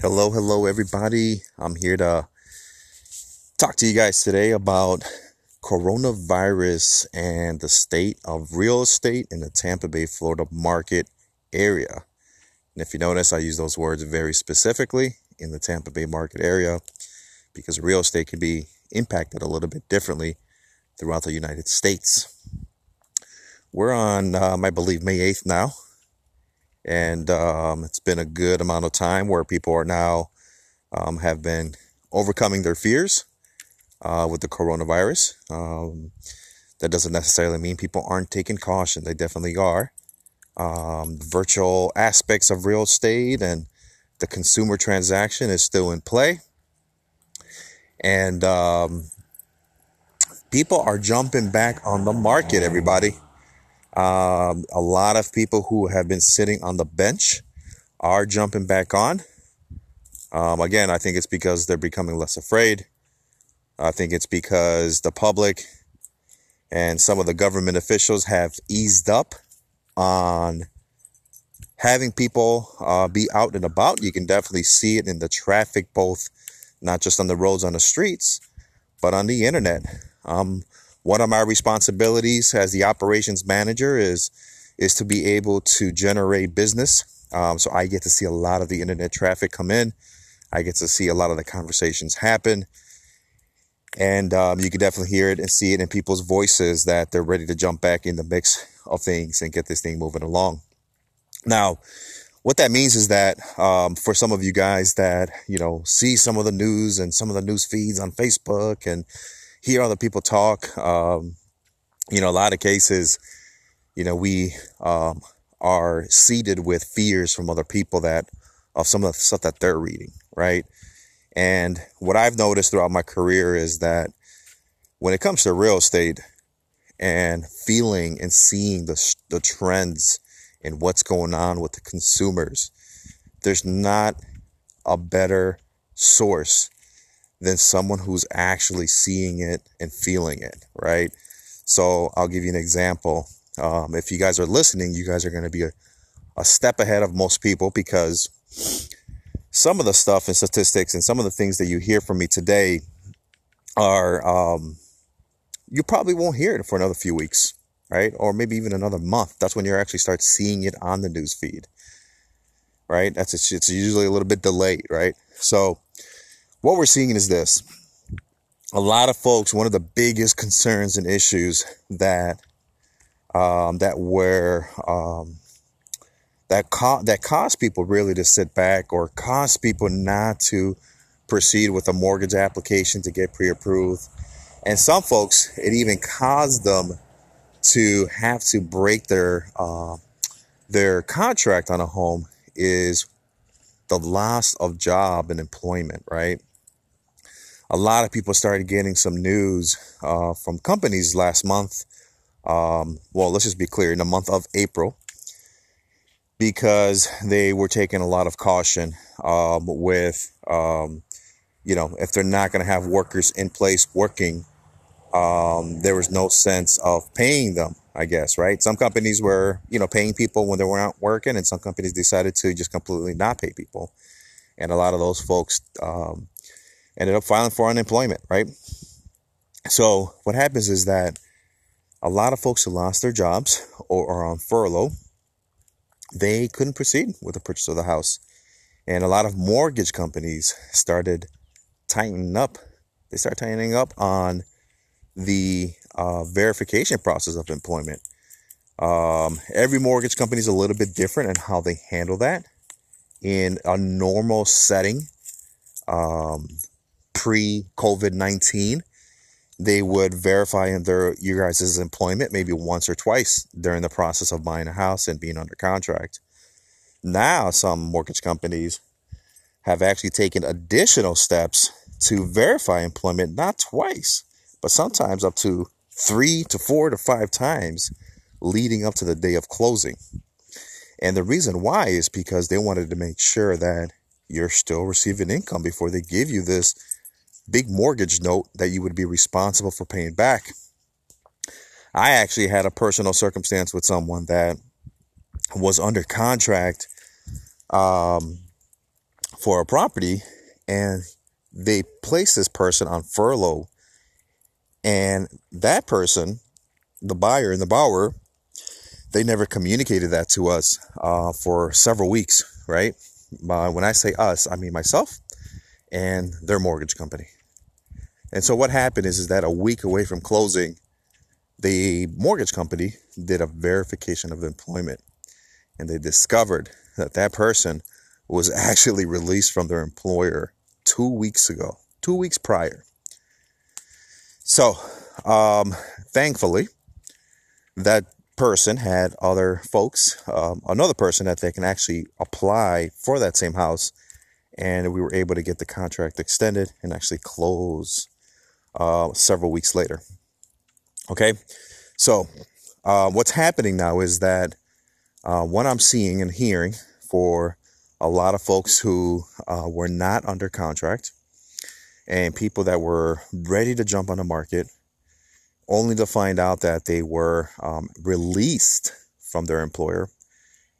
Hello, hello, everybody. I'm here to talk to you guys today about coronavirus and the state of real estate in the Tampa Bay, Florida market area. And if you notice, I use those words very specifically in the Tampa Bay market area because real estate can be impacted a little bit differently throughout the United States. We're on, um, I believe, May 8th now. And um, it's been a good amount of time where people are now um, have been overcoming their fears uh, with the coronavirus. Um, that doesn't necessarily mean people aren't taking caution. They definitely are. Um, virtual aspects of real estate and the consumer transaction is still in play. And um, people are jumping back on the market, everybody. Um, a lot of people who have been sitting on the bench are jumping back on. Um, again, I think it's because they're becoming less afraid. I think it's because the public and some of the government officials have eased up on having people uh, be out and about. You can definitely see it in the traffic, both not just on the roads, on the streets, but on the internet. Um, one of my responsibilities as the operations manager is is to be able to generate business. Um, so I get to see a lot of the internet traffic come in. I get to see a lot of the conversations happen. And um, you can definitely hear it and see it in people's voices that they're ready to jump back in the mix of things and get this thing moving along. Now, what that means is that um, for some of you guys that you know see some of the news and some of the news feeds on Facebook and hear other people talk, um, you know, a lot of cases, you know, we um, are seeded with fears from other people that of some of the stuff that they're reading, right? And what I've noticed throughout my career is that when it comes to real estate and feeling and seeing the, the trends and what's going on with the consumers, there's not a better source than someone who's actually seeing it and feeling it, right? So I'll give you an example. Um, if you guys are listening, you guys are going to be a, a step ahead of most people because some of the stuff and statistics and some of the things that you hear from me today are um, you probably won't hear it for another few weeks, right? Or maybe even another month. That's when you actually start seeing it on the news feed, right? That's it's usually a little bit delayed, right? So what we're seeing is this: a lot of folks. One of the biggest concerns and issues that um, that were um, that co- that cause people really to sit back or cause people not to proceed with a mortgage application to get pre-approved. And some folks, it even caused them to have to break their uh, their contract on a home is the loss of job and employment, right? A lot of people started getting some news uh, from companies last month. Um, well, let's just be clear in the month of April, because they were taking a lot of caution um, with, um, you know, if they're not going to have workers in place working, um, there was no sense of paying them, I guess, right? Some companies were, you know, paying people when they were not working, and some companies decided to just completely not pay people. And a lot of those folks um, ended up filing for unemployment, right? So what happens is that a lot of folks who lost their jobs or are on furlough they couldn't proceed with the purchase of the house. And a lot of mortgage companies started tightening up. They started tightening up on the uh, verification process of employment. Um, every mortgage company is a little bit different in how they handle that. In a normal setting, um, pre COVID 19, they would verify their you guys' employment maybe once or twice during the process of buying a house and being under contract. Now, some mortgage companies have actually taken additional steps to verify employment, not twice, but sometimes up to three to four to five times leading up to the day of closing. And the reason why is because they wanted to make sure that you're still receiving income before they give you this big mortgage note that you would be responsible for paying back. I actually had a personal circumstance with someone that was under contract um, for a property and they placed this person on furlough. And that person, the buyer and the borrower, they never communicated that to us uh, for several weeks, right? Uh, when I say us, I mean myself and their mortgage company. And so what happened is, is that a week away from closing, the mortgage company did a verification of employment and they discovered that that person was actually released from their employer two weeks ago, two weeks prior. So, um, thankfully, that person had other folks, um, another person that they can actually apply for that same house. And we were able to get the contract extended and actually close uh, several weeks later. Okay. So, uh, what's happening now is that uh, what I'm seeing and hearing for a lot of folks who uh, were not under contract and people that were ready to jump on the market, only to find out that they were um, released from their employer,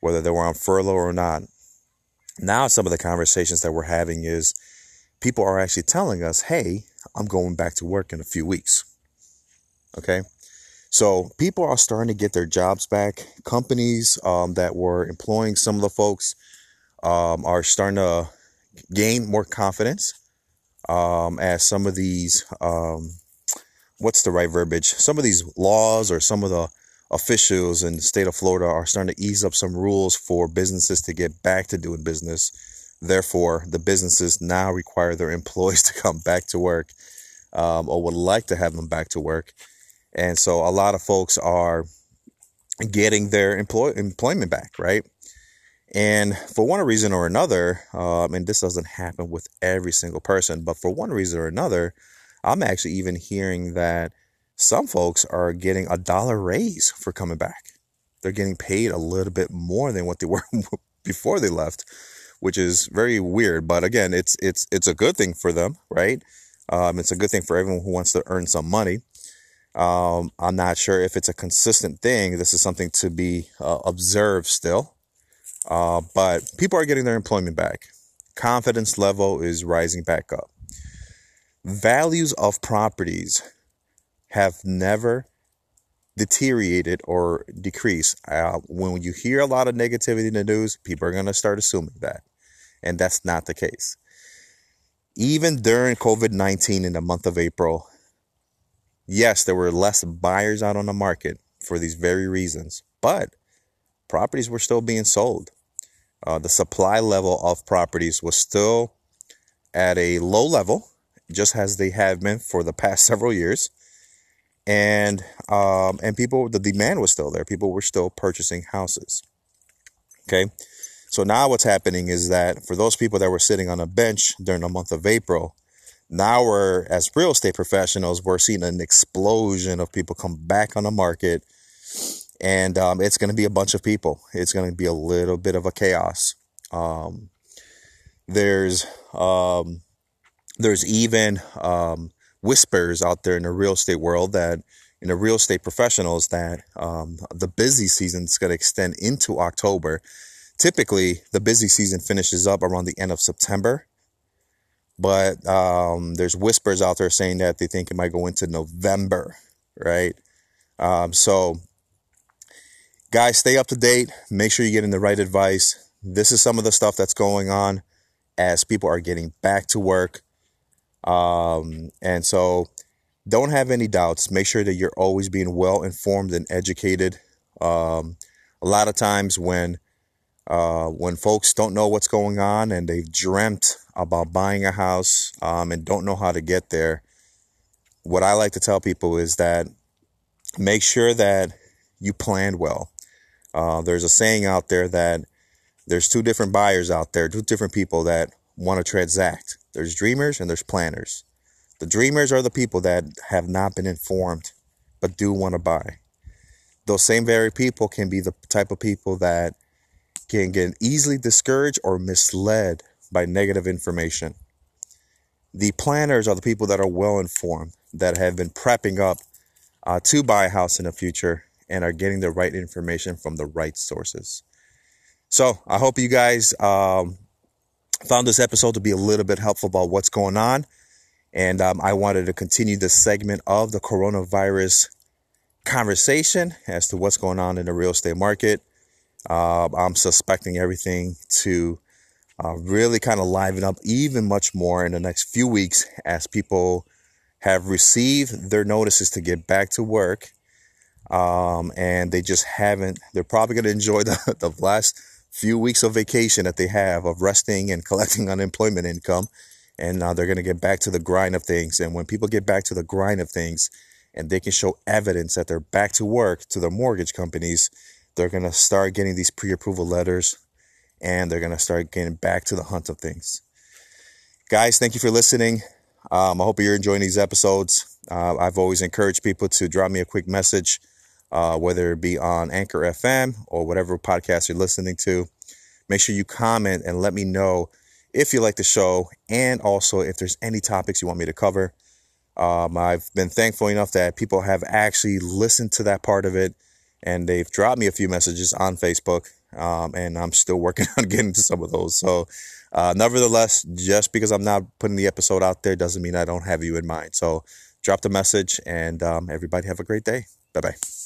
whether they were on furlough or not. Now, some of the conversations that we're having is people are actually telling us, hey, I'm going back to work in a few weeks. Okay. So people are starting to get their jobs back. Companies um, that were employing some of the folks um, are starting to gain more confidence um, as some of these, um, what's the right verbiage? Some of these laws or some of the officials in the state of Florida are starting to ease up some rules for businesses to get back to doing business. Therefore, the businesses now require their employees to come back to work um, or would like to have them back to work. And so a lot of folks are getting their employ- employment back, right? And for one reason or another, um, and this doesn't happen with every single person, but for one reason or another, I'm actually even hearing that some folks are getting a dollar raise for coming back. They're getting paid a little bit more than what they were before they left, which is very weird. But again, it's it's it's a good thing for them, right? Um, it's a good thing for everyone who wants to earn some money. Um, I'm not sure if it's a consistent thing. This is something to be uh, observed still. Uh, but people are getting their employment back. Confidence level is rising back up. Values of properties have never deteriorated or decreased. Uh, when you hear a lot of negativity in the news, people are going to start assuming that. And that's not the case. Even during COVID 19 in the month of April, yes, there were less buyers out on the market for these very reasons, but properties were still being sold. Uh, the supply level of properties was still at a low level, just as they have been for the past several years. And um, and people, the demand was still there. People were still purchasing houses. Okay, so now what's happening is that for those people that were sitting on a bench during the month of April, now we're as real estate professionals, we're seeing an explosion of people come back on the market and um, it's going to be a bunch of people. It's going to be a little bit of a chaos. Um, there's um, there's even um, whispers out there in the real estate world that in the real estate professionals that um, the busy season is going to extend into October. Typically, the busy season finishes up around the end of September, but um, there's whispers out there saying that they think it might go into November, right? so guys, stay up to date. Make sure you're getting the right advice. This is some of the stuff that's going on as people are getting back to work. Um, and so don't have any doubts. Make sure that you're always being well informed and educated. Um, a lot of times when uh, when folks don't know what's going on and they've dreamt about buying a house um, and don't know how to get there, what I like to tell people is that make sure that you planned well. Uh, there's a saying out there that there's two different buyers out there, two different people that want to transact. There's dreamers and there's planners. The dreamers are the people that have not been informed but do want to buy. Those same very people can be the type of people that can get easily discouraged or misled by negative information. The planners are the people that are well informed, that have been prepping up uh, to buy a house in the future and are getting the right information from the right sources. So I hope you guys um, found this episode to be a little bit helpful about what's going on. And um, I wanted to continue this segment of the coronavirus conversation as to what's going on in the real estate market. Uh, I'm suspecting everything to uh, really kind of liven up even much more in the next few weeks as people have received their notices to get back to work. Um, and they just haven't, they're probably going to enjoy the, the last few weeks of vacation that they have of resting and collecting unemployment income. And now they're going to get back to the grind of things. And when people get back to the grind of things and they can show evidence that they're back to work to their mortgage companies, they're going to start getting these pre approval letters and they're going to start getting back to the hunt of things. Guys, thank you for listening. Um, I hope you're enjoying these episodes. Uh, I've always encouraged people to drop me a quick message, uh, whether it be on Anchor FM or whatever podcast you're listening to. Make sure you comment and let me know if you like the show and also if there's any topics you want me to cover. Um, I've been thankful enough that people have actually listened to that part of it and they've dropped me a few messages on Facebook. Um, and I'm still working on getting to some of those. So, uh, nevertheless, just because I'm not putting the episode out there doesn't mean I don't have you in mind. So, drop the message and um, everybody have a great day. Bye bye.